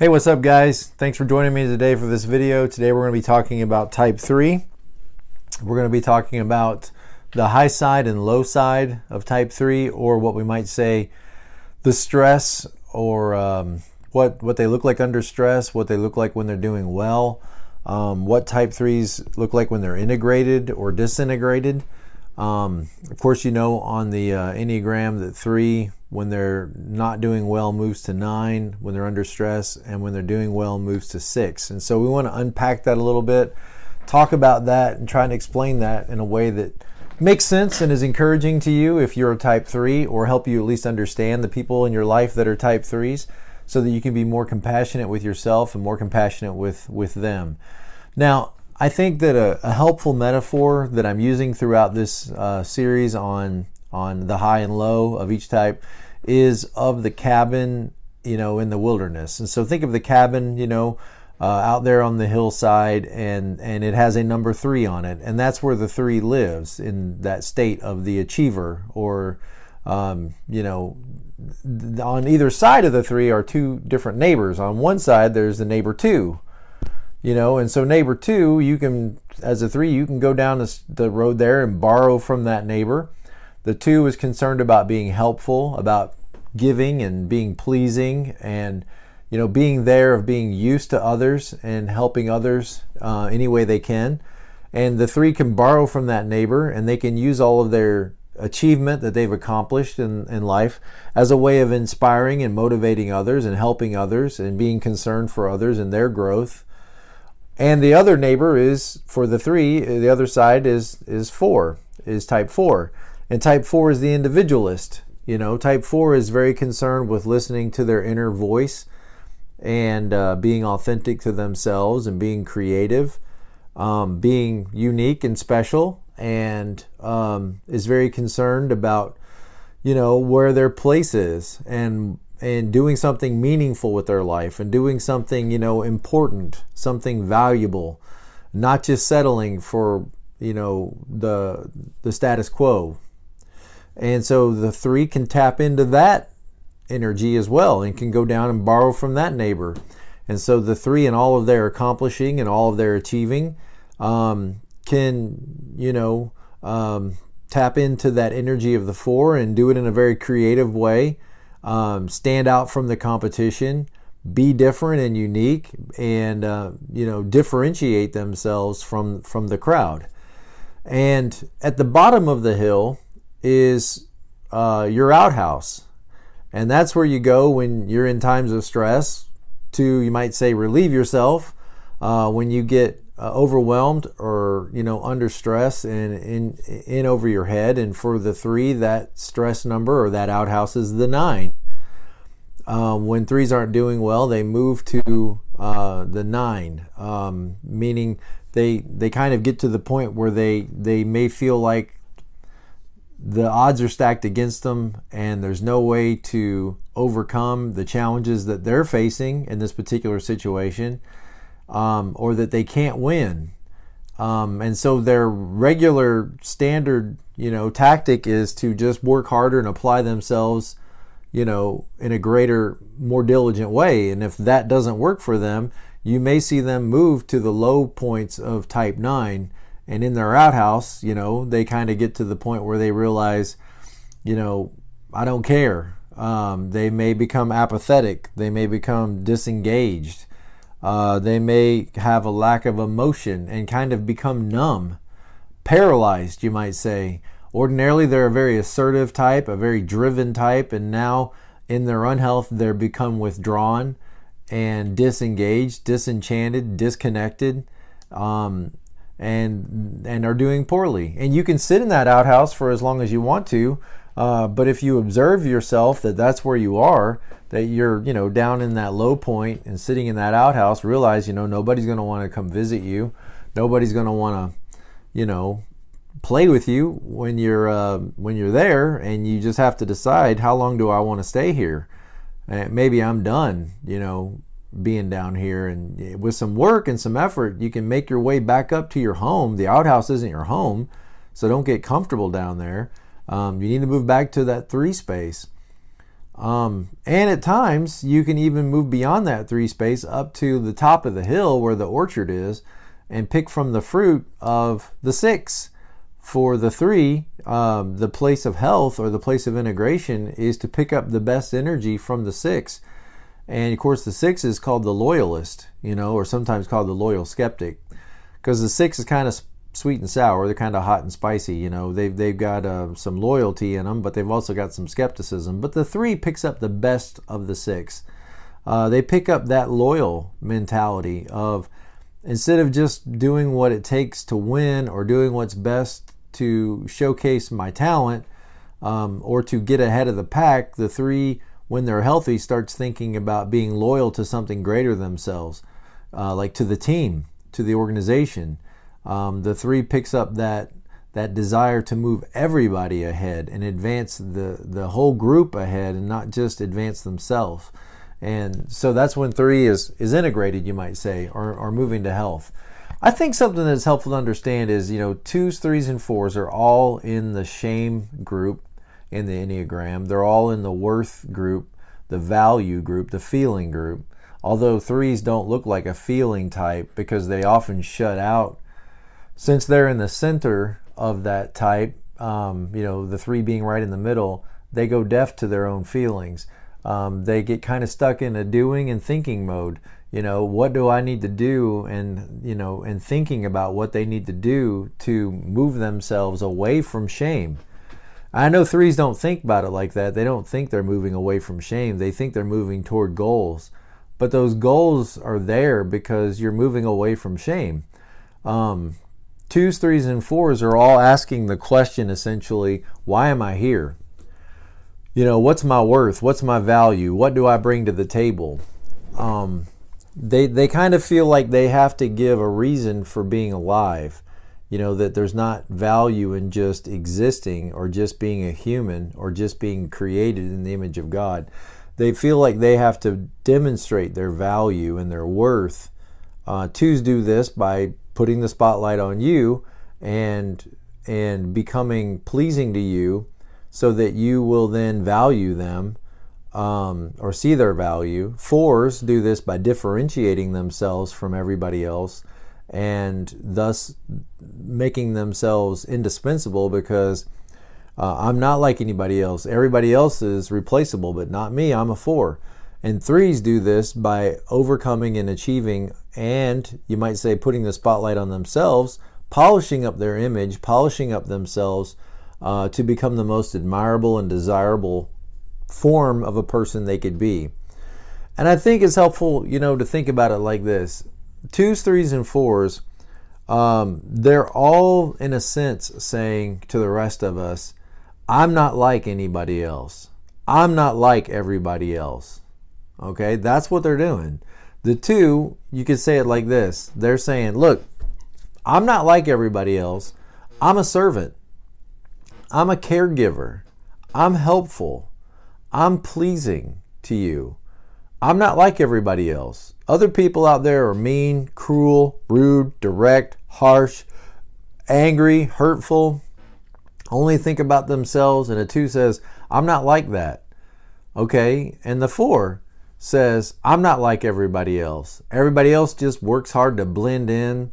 Hey, what's up guys? Thanks for joining me today for this video. Today we're going to be talking about type 3. We're going to be talking about the high side and low side of type 3 or what we might say the stress or um, what, what they look like under stress, what they look like when they're doing well, um, what type 3s look like when they're integrated or disintegrated. Um, of course, you know on the uh, Enneagram that 3 when they're not doing well moves to nine, when they're under stress, and when they're doing well moves to six. And so we want to unpack that a little bit, talk about that, and try and explain that in a way that makes sense and is encouraging to you if you're a type three, or help you at least understand the people in your life that are type threes so that you can be more compassionate with yourself and more compassionate with, with them. Now, I think that a, a helpful metaphor that I'm using throughout this uh, series on on the high and low of each type is of the cabin, you know, in the wilderness. And so think of the cabin, you know, uh, out there on the hillside, and and it has a number three on it, and that's where the three lives in that state of the achiever, or um, you know, on either side of the three are two different neighbors. On one side, there's the neighbor two, you know, and so neighbor two, you can as a three, you can go down the road there and borrow from that neighbor the two is concerned about being helpful, about giving and being pleasing, and you know being there, of being used to others and helping others uh, any way they can. And the three can borrow from that neighbor, and they can use all of their achievement that they've accomplished in, in life as a way of inspiring and motivating others and helping others and being concerned for others and their growth. And the other neighbor is for the three, the other side is is four, is type four. And type four is the individualist. You know, type four is very concerned with listening to their inner voice and uh, being authentic to themselves and being creative, um, being unique and special, and um, is very concerned about, you know, where their place is and and doing something meaningful with their life and doing something you know important, something valuable, not just settling for you know the the status quo and so the three can tap into that energy as well and can go down and borrow from that neighbor. And so the three and all of their accomplishing and all of their achieving um, can, you know, um, tap into that energy of the four and do it in a very creative way, um, stand out from the competition, be different and unique, and uh, you know differentiate themselves from from the crowd. And at the bottom of the hill, is uh, your outhouse. And that's where you go when you're in times of stress to, you might say, relieve yourself uh, when you get uh, overwhelmed or, you know, under stress and in, in over your head. And for the three, that stress number or that outhouse is the nine. Um, when threes aren't doing well, they move to uh, the nine, um, meaning they they kind of get to the point where they they may feel like the odds are stacked against them, and there's no way to overcome the challenges that they're facing in this particular situation, um, or that they can't win. Um, and so their regular standard, you know, tactic is to just work harder and apply themselves, you know, in a greater, more diligent way. And if that doesn't work for them, you may see them move to the low points of type 9 and in their outhouse, you know, they kind of get to the point where they realize, you know, I don't care. Um, they may become apathetic. They may become disengaged. Uh, they may have a lack of emotion and kind of become numb, paralyzed, you might say. Ordinarily, they're a very assertive type, a very driven type, and now in their unhealth, they're become withdrawn and disengaged, disenchanted, disconnected. Um, and and are doing poorly. And you can sit in that outhouse for as long as you want to, uh, but if you observe yourself that that's where you are, that you're you know down in that low point and sitting in that outhouse, realize you know nobody's going to want to come visit you, nobody's going to want to you know play with you when you're uh, when you're there, and you just have to decide how long do I want to stay here. And maybe I'm done, you know, being down here and with some work and some effort you can make your way back up to your home the outhouse isn't your home so don't get comfortable down there um, you need to move back to that three space Um, and at times, you can even move beyond that three space up to the top of the hill where the orchard is and pick from the fruit of the six. For the three, um, the place of health or the place of integration is to pick up the best energy from the six. And of course, the six is called the loyalist, you know, or sometimes called the loyal skeptic, because the six is kind of sweet and sour. They're kind of hot and spicy. You know, they've they've got uh, some loyalty in them, but they've also got some skepticism. But the three picks up the best of the six. Uh, they pick up that loyal mentality of instead of just doing what it takes to win or doing what's best to showcase my talent um, or to get ahead of the pack. The three, when they're healthy, starts thinking about being loyal to something greater themselves, uh, like to the team, to the organization um, the three picks up that that desire to move everybody ahead and advance the the whole group ahead and not just advance themselves. And so that's when three is is integrated, you might say, or, or moving to health. I think something that's helpful to understand is, you know, twos, threes, and fours are all in the shame group in the Enneagram. They're all in the worth group, the value group, the feeling group. Although threes don't look like a feeling type because they often shut out since they're in the center of that type, um, you know, the three being right in the middle, they go deaf to their own feelings. Um, they get kind of stuck in a doing and thinking mode. You know, what do I need to do? And, you know, and thinking about what they need to do to move themselves away from shame. I know threes don't think about it like that. They don't think they're moving away from shame. They think they're moving toward goals. But those goals are there because you're moving away from shame. Um, twos, threes, and fours are all asking the question essentially, why am I here? You know, what's my worth? What's my value? What do I bring to the table? Um, they they kind of feel like they have to give a reason for being alive. You know that there's not value in just existing or just being a human or just being created in the image of God. They feel like they have to demonstrate their value and their worth. Uh, twos do this by putting the spotlight on you and and becoming pleasing to you so that you will then value them um, or see their value. Fours do this by differentiating themselves from everybody else and thus making themselves indispensable because uh, I'm not like anybody else. Everybody else is replaceable, but not me. I'm a four. And threes do this by overcoming and achieving, and you might say putting the spotlight on themselves, polishing up their image, polishing up themselves uh, to become the most admirable and desirable form of a person they could be. And I think it's helpful, you know, to think about it like this twos, threes, and fours, um, they're all, in a sense, saying to the rest of us, I'm not like anybody else. I'm not like everybody else. Okay, that's what they're doing. The two, you could say it like this they're saying, Look, I'm not like everybody else. I'm a servant. I'm a caregiver. I'm helpful. I'm pleasing to you. I'm not like everybody else. Other people out there are mean, cruel, rude, direct, harsh, angry, hurtful, only think about themselves. And a two says, I'm not like that. Okay. And the four, says, I'm not like everybody else. Everybody else just works hard to blend in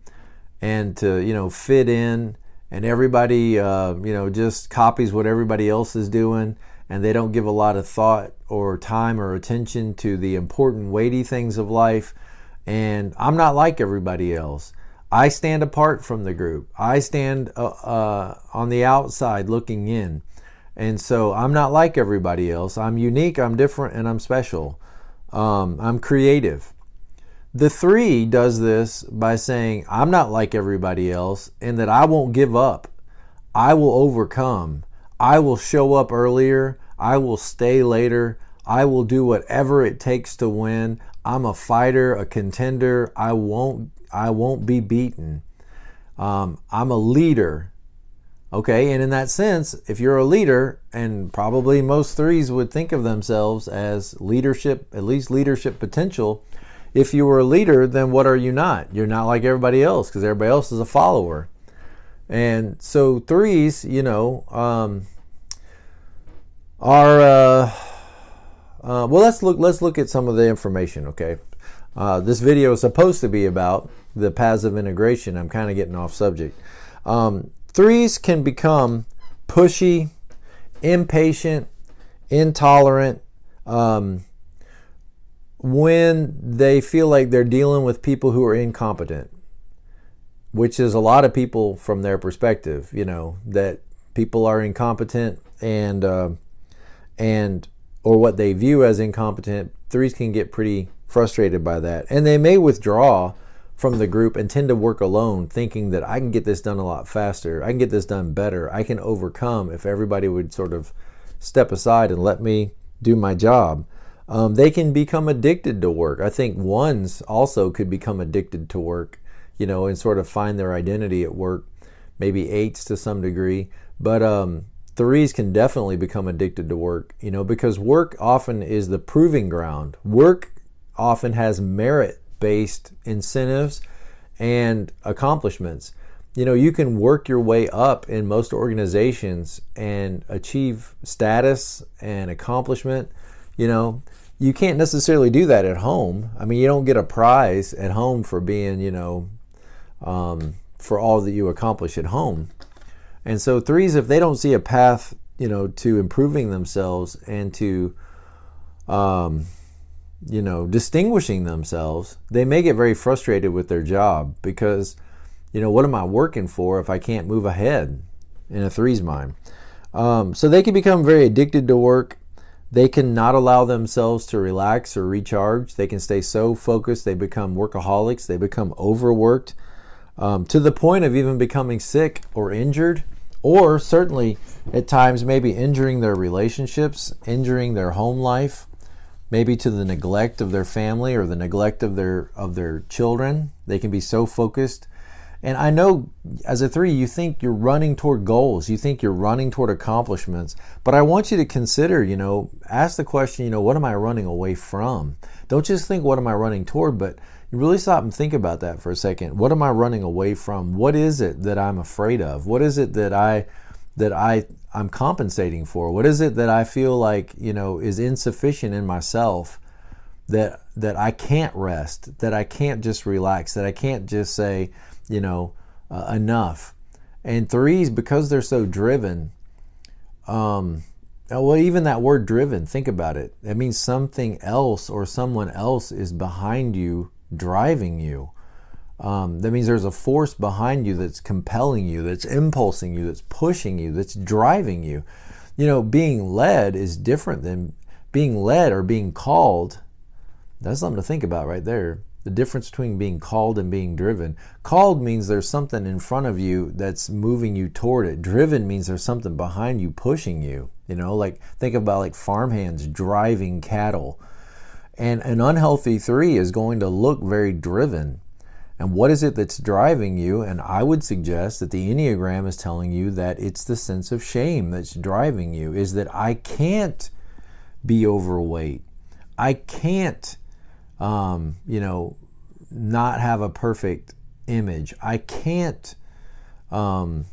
and to, you know, fit in. And everybody, uh, you know, just copies what everybody else is doing. And they don't give a lot of thought or time or attention to the important, weighty things of life. And I'm not like everybody else. I stand apart from the group. I stand uh, uh, on the outside looking in. And so I'm not like everybody else. I'm unique, I'm different, and I'm special. Um, I'm creative. The three does this by saying, I'm not like everybody else, and that I won't give up. I will overcome. I will show up earlier. I will stay later. I will do whatever it takes to win. I'm a fighter, a contender. I won't. I won't be beaten. Um, I'm a leader. Okay, and in that sense, if you're a leader, and probably most threes would think of themselves as leadership, at least leadership potential. If you were a leader, then what are you not? You're not like everybody else because everybody else is a follower. And so threes, you know, um, are uh, Uh, well, let's look. Let's look at some of the information. Okay, uh, this video is supposed to be about the paths of integration. I'm kind of getting off subject. Um, threes can become pushy, impatient, intolerant. Um, when they feel like they're dealing with people who are incompetent, which is a lot of people from their perspective, you know, that people are incompetent and uh, and or what they view as incompetent, threes can get pretty frustrated by that. And they may withdraw from the group and tend to work alone, thinking that I can get this done a lot faster. I can get this done better. I can overcome if everybody would sort of step aside and let me do my job. Um, they can become addicted to work. I think ones also could become addicted to work, you know, and sort of find their identity at work. Maybe eights to some degree, but um, threes can definitely become addicted to work, you know, because work often is the proving ground. Work often has merit based incentives and accomplishments. You know, you can work your way up in most organizations and achieve status and accomplishment. You know, you can't necessarily do that at home. I mean, you don't get a prize at home for being, you know, um, for all that you accomplish at home. And so threes, if they don't see a path, you know, to improving themselves and to, um, you know, distinguishing themselves, they may get very frustrated with their job because, you know, what am I working for if I can't move ahead in a three's mind? Um, so they can become very addicted to work. They can not allow themselves to relax or recharge. They can stay so focused, they become workaholics, they become overworked um, to the point of even becoming sick or injured or certainly at times maybe injuring their relationships, injuring their home life, maybe to the neglect of their family or the neglect of their of their children. They can be so focused. And I know as a 3 you think you're running toward goals, you think you're running toward accomplishments, but I want you to consider, you know, ask the question, you know, what am I running away from? Don't just think what am I running toward, but you really stop and think about that for a second. What am I running away from? What is it that I'm afraid of? What is it that I that I I'm compensating for? What is it that I feel like, you know, is insufficient in myself that that I can't rest, that I can't just relax, that I can't just say, you know, uh, enough. And threes because they're so driven um well, even that word driven, think about it. That means something else or someone else is behind you driving you. Um, that means there's a force behind you that's compelling you, that's impulsing you, that's pushing you, that's driving you. You know, being led is different than being led or being called. That's something to think about right there. The difference between being called and being driven. Called means there's something in front of you that's moving you toward it. Driven means there's something behind you pushing you. You know, like think about like farmhands driving cattle and an unhealthy three is going to look very driven. And what is it that's driving you? And I would suggest that the Enneagram is telling you that it's the sense of shame that's driving you, is that I can't be overweight. I can't, um, you know, not have a perfect image. I can't um,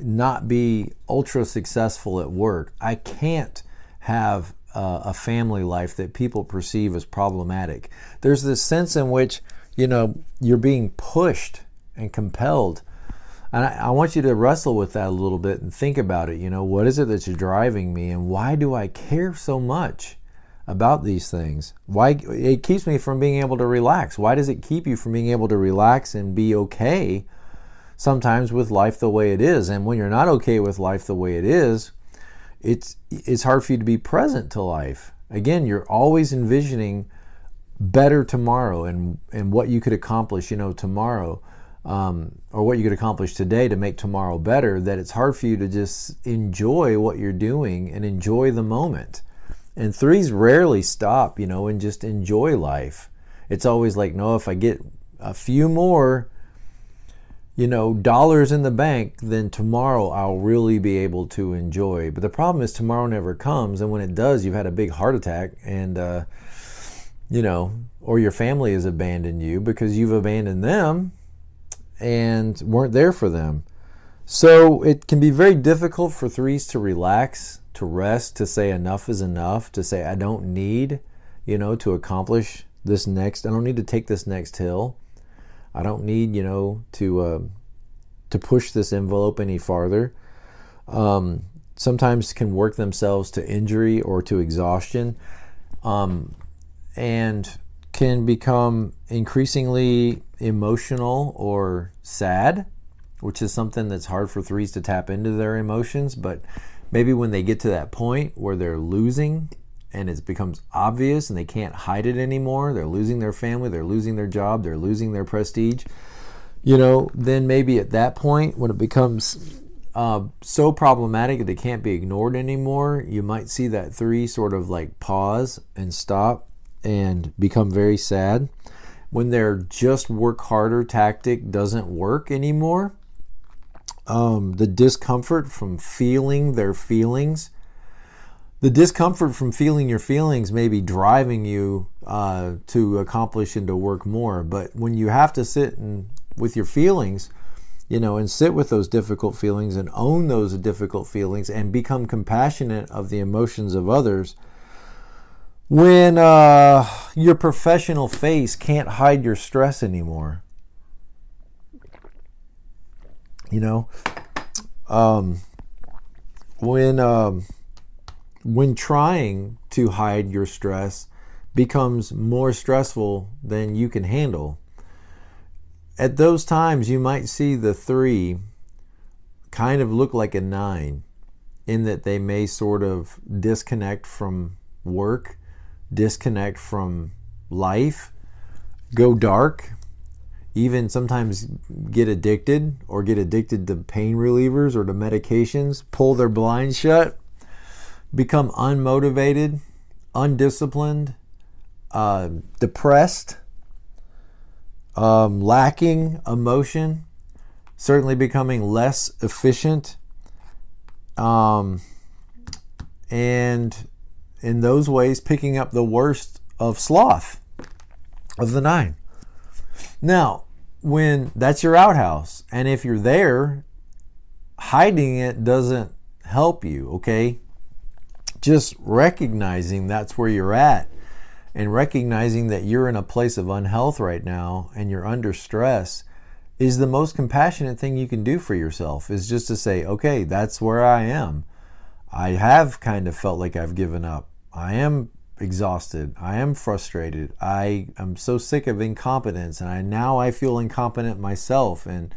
not be ultra successful at work. I can't have uh, a family life that people perceive as problematic. There's this sense in which, you know, you're being pushed and compelled. And I, I want you to wrestle with that a little bit and think about it. You know, what is it that's driving me and why do I care so much? About these things. Why it keeps me from being able to relax. Why does it keep you from being able to relax and be okay sometimes with life the way it is? And when you're not okay with life the way it is, it's it's hard for you to be present to life. Again, you're always envisioning better tomorrow and and what you could accomplish, you know, tomorrow. Um, or what you could accomplish today to make tomorrow better, that it's hard for you to just enjoy what you're doing and enjoy the moment. And threes rarely stop, you know, and just enjoy life. It's always like, no, if I get a few more you know, dollars in the bank, then tomorrow I'll really be able to enjoy. But the problem is tomorrow never comes, and when it does, you've had a big heart attack, and uh, you know, or your family has abandoned you because you've abandoned them and weren't there for them. So it can be very difficult for threes to relax, to rest, to say enough is enough, to say I don't need, you know, to accomplish this next. I don't need to take this next hill. I don't need, you know, to uh, to push this envelope any farther. Um, sometimes can work themselves to injury or to exhaustion, um, and can become increasingly emotional or sad, which is something that's hard for threes to tap into their emotions. But maybe when they get to that point where they're losing and it becomes obvious and they can't hide it anymore, they're losing their family, they're losing their job, they're losing their prestige, you know, then maybe at that point when it becomes uh, so problematic that it can't be ignored anymore, you might see that three sort of like pause and stop and become very sad. When their just work harder tactic doesn't work anymore, um, the discomfort from feeling their feelings, the discomfort from feeling your feelings may be driving you uh, to accomplish and to work more. But when you have to sit and with your feelings, you know, and sit with those difficult feelings and own those difficult feelings and become compassionate of the emotions of others. When uh, your professional face can't hide your stress anymore, you know, um, when um, when trying to hide your stress becomes more stressful than you can handle at those times, you might see the three kind of look like a nine in that they may sort of disconnect from work, disconnect from life, go dark, even sometimes get addicted or get addicted to pain relievers or to medications, pull their blinds shut, become unmotivated, undisciplined, uh, depressed um, lacking emotion, certainly becoming less efficient, um, and in those ways, picking up the worst of sloth of the nine. Now, when that's your outhouse, and if you're there, hiding it doesn't help you, okay? Just recognizing that's where you're at and recognizing that you're in a place of unhealth right now and you're under stress is the most compassionate thing you can do for yourself is just to say okay that's where i am. I have kind of felt like i've given up. I am exhausted i am frustrated i am so sick of incompetence and i now i feel incompetent myself and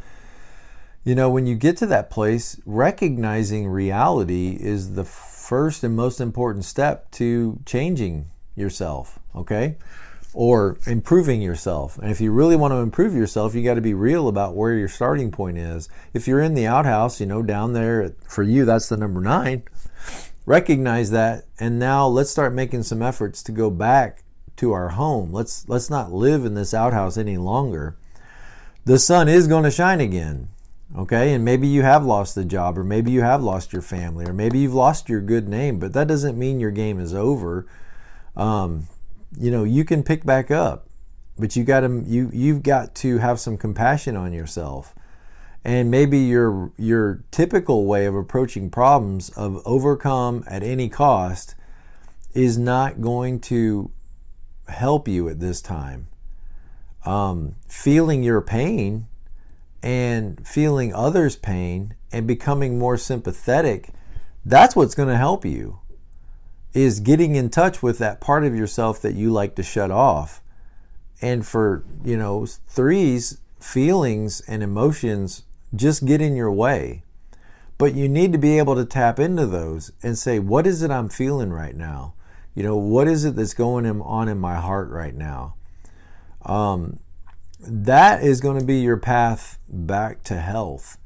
you know when you get to that place recognizing reality is the first and most important step to changing yourself, okay? Or improving yourself. And if you really want to improve yourself, you got to be real about where your starting point is. If you're in the outhouse, you know, down there, for you, that's the number nine. Recognize that, and now let's start making some efforts to go back to our home. Let's let's not live in this outhouse any longer. The sun is going to shine again. Okay, and maybe you have lost the job, or maybe you have lost your family, or maybe you've lost your good name, but that doesn't mean your game is over um, you know, you can pick back up, but you got to you you've got to have some compassion on yourself. And maybe your your typical way of approaching problems of overcome at any cost is not going to help you at this time. Um, feeling your pain and feeling others' pain and becoming more sympathetic, that's what's going to help you is getting in touch with that part of yourself that you like to shut off. And for, you know, threes, feelings and emotions just get in your way. But you need to be able to tap into those and say, what is it I'm feeling right now? You know, what is it that's going on in my heart right now? Um, that is going to be your path back to health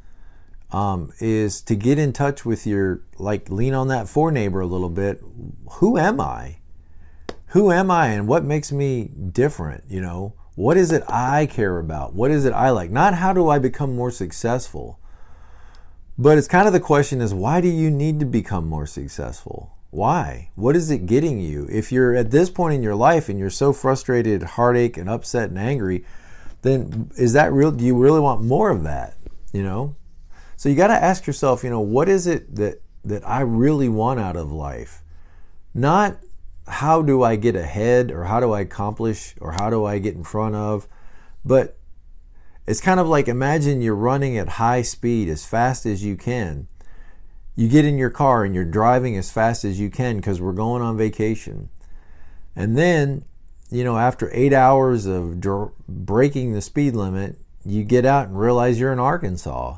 um, is to get in touch with your, like, lean on that four neighbor a little bit. Who am I? Who am I and what makes me different? You know, what is it I care about? What is it I like? Not how do I become more successful? But it's kind of the question is why do you need to become more successful? Why? What is it getting you? If you're at this point in your life and you're so frustrated, heartache, and upset and angry, then is that real? Do you really want more of that? You know, So you got to ask yourself, you know, what is it that that I really want out of life? Not how do I get ahead or how do I accomplish or how do I get in front of, but it's kind of like imagine you're running at high speed as fast as you can. You get in your car and you're driving as fast as you can because we're going on vacation. And then, you know, after eight hours of dr- breaking the speed limit, you get out and realize you're in Arkansas.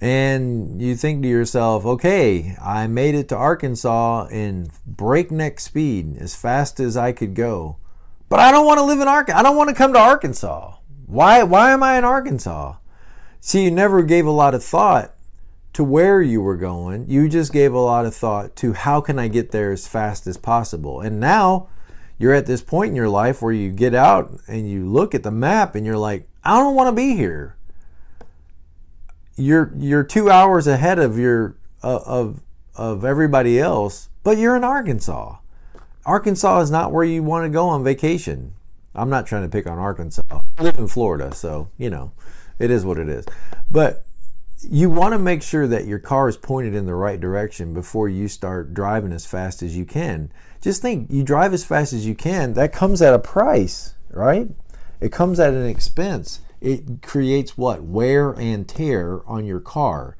And you think to yourself, okay, I made it to Arkansas in breakneck speed as fast as I could go. But I don't want to live in Arkansas. I don't want to come to Arkansas. Why, why am I in Arkansas? See, you never gave a lot of thought to where you were going. You just gave a lot of thought to how can I get there as fast as possible. And now you're at this point in your life where you get out and you look at the map and you're like, I don't want to be here. You're you're 2 hours ahead of your uh, of of everybody else, but you're in Arkansas. Arkansas is not where you want to go on vacation. I'm not trying to pick on Arkansas. I live in Florida, so, you know, it is what it is. But you want to make sure that your car is pointed in the right direction before you start driving as fast as you can. Just think, you drive as fast as you can, that comes at a price, right? It comes at an expense. It creates what? Wear and tear on your car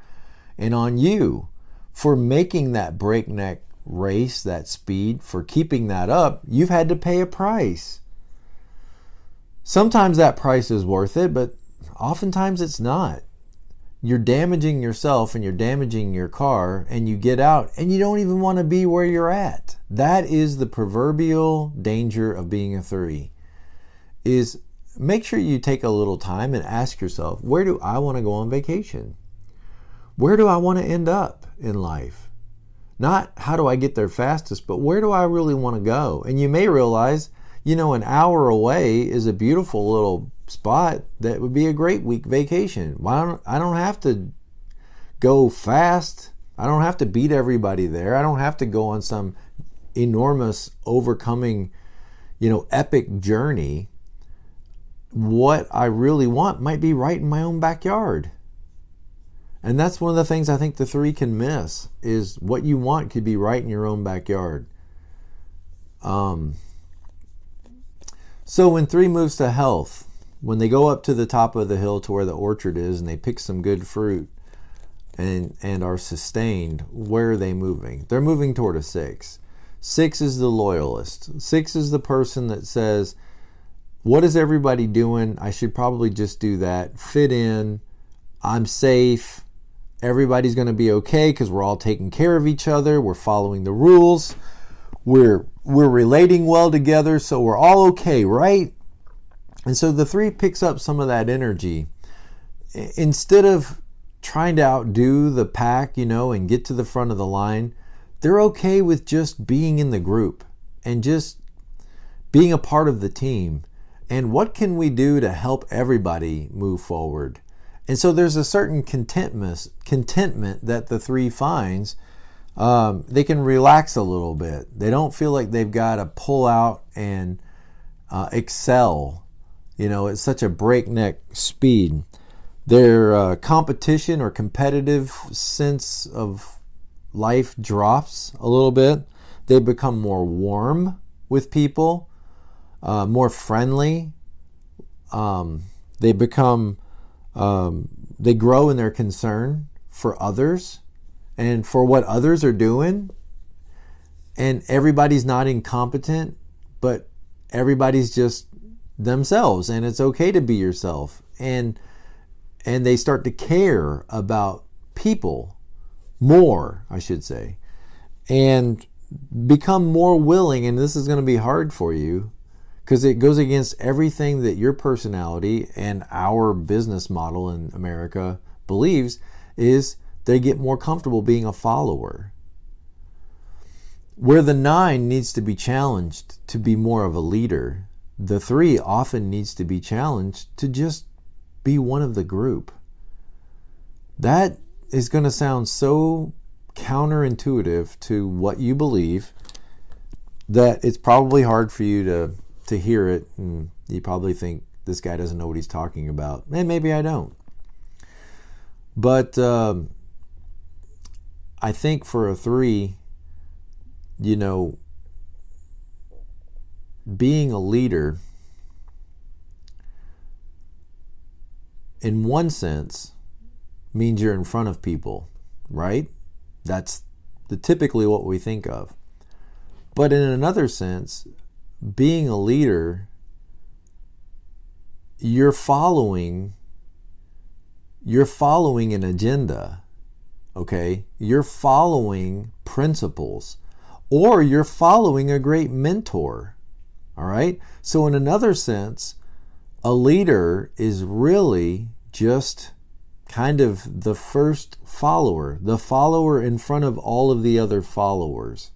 and on you for making that breakneck race, that speed, for keeping that up. You've had to pay a price. Sometimes that price is worth it, but oftentimes it's not you're damaging yourself and you're damaging your car and you get out and you don't even want to be where you're at that is the proverbial danger of being a three is make sure you take a little time and ask yourself where do i want to go on vacation where do i want to end up in life not how do i get there fastest but where do i really want to go and you may realize you know an hour away is a beautiful little spot that would be a great week vacation. Why don't I don't have to go fast. I don't have to beat everybody there. I don't have to go on some enormous overcoming, you know, epic journey. What I really want might be right in my own backyard. And that's one of the things I think the three can miss is what you want could be right in your own backyard. Um, so when three moves to health, when they go up to the top of the hill to where the orchard is and they pick some good fruit and and are sustained, where are they moving? They're moving toward a six. Six is the loyalist. Six is the person that says, What is everybody doing? I should probably just do that. Fit in. I'm safe. Everybody's going to be okay because we're all taking care of each other. We're following the rules. We're we're relating well together, so we're all okay, right? And so the three picks up some of that energy. Instead of trying to outdo the pack, you know, and get to the front of the line, they're okay with just being in the group and just being a part of the team. And what can we do to help everybody move forward? And so there's a certain contentment, contentment that the three finds. Um, they can relax a little bit. They don't feel like they've got to pull out and uh, excel you know, it's such a breakneck speed. Their uh, competition or competitive sense of life drops a little bit. They become more warm with people, uh, more friendly. Um, they become, um, they grow in their concern for others and for what others are doing. And everybody's not incompetent, but everybody's just themselves and it's okay to be yourself and and they start to care about people more I should say and become more willing and this is going to be hard for you because it goes against everything that your personality and our business model in America believes is they get more comfortable being a follower where the nine needs to be challenged to be more of a leader the three often needs to be challenged to just be one of the group. That is going to sound so counterintuitive to what you believe that it's probably hard for you to to hear it and you probably think this guy doesn't know what he's talking about and maybe I don't But um, I think for a three, you know, being a leader, in one sense, means you're in front of people, right? That's the typically what we think of. But in another sense, being a leader, you're following you're following an agenda. Okay? You're following principles or you're following a great mentor. All right? So in another sense, a leader is really just kind of the first follower, the follower in front of all of the other followers.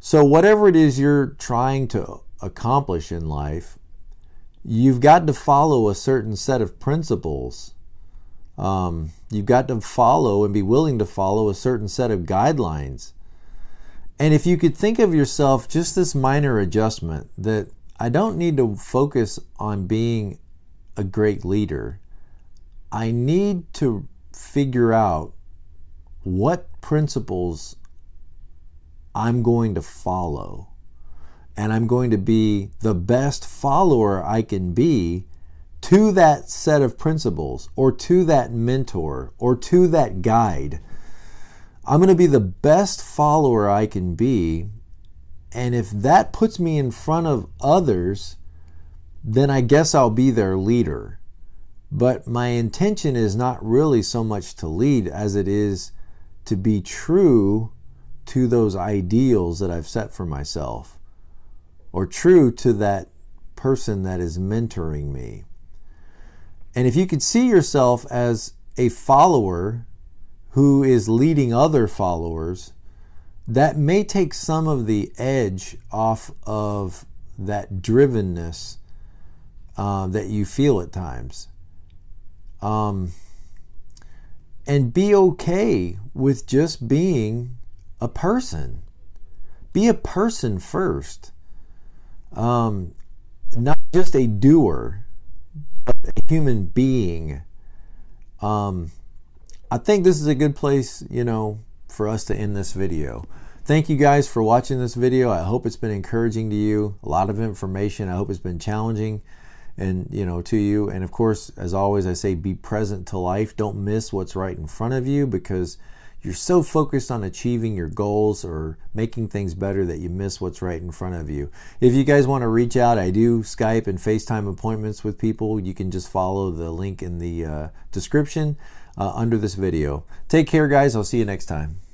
So, whatever it is you're trying to accomplish in life, you've got to follow a certain set of principles. Um, you've got to follow and be willing to follow a certain set of guidelines. And if you could think of yourself just this minor adjustment that I don't need to focus on being a great leader. I need to figure out what principles I'm going to follow. And I'm going to be the best follower I can be to that set of principles or to that mentor or to that guide. I'm going to be the best follower I can be. And if that puts me in front of others, then I guess I'll be their leader. But my intention is not really so much to lead as it is to be true to those ideals that I've set for myself, or true to that person that is mentoring me. And if you could see yourself as a follower who is leading other followers, that may take some of the edge off of that drivenness uh, that you feel at times. Um, and be okay with just being a person. Be a person first. Um, not just a doer, but a human being. Um, I think this is a good place, you know, for us to end this video. Thank you guys for watching this video. I hope it's been encouraging to you. A lot of information. I hope it's been challenging and you know to you and of course as always i say be present to life don't miss what's right in front of you because you're so focused on achieving your goals or making things better that you miss what's right in front of you. If you guys want to reach out, I do Skype and FaceTime appointments with people. You can just follow the link in the uh, description uh, under this video. Take care, guys. I'll see you next time.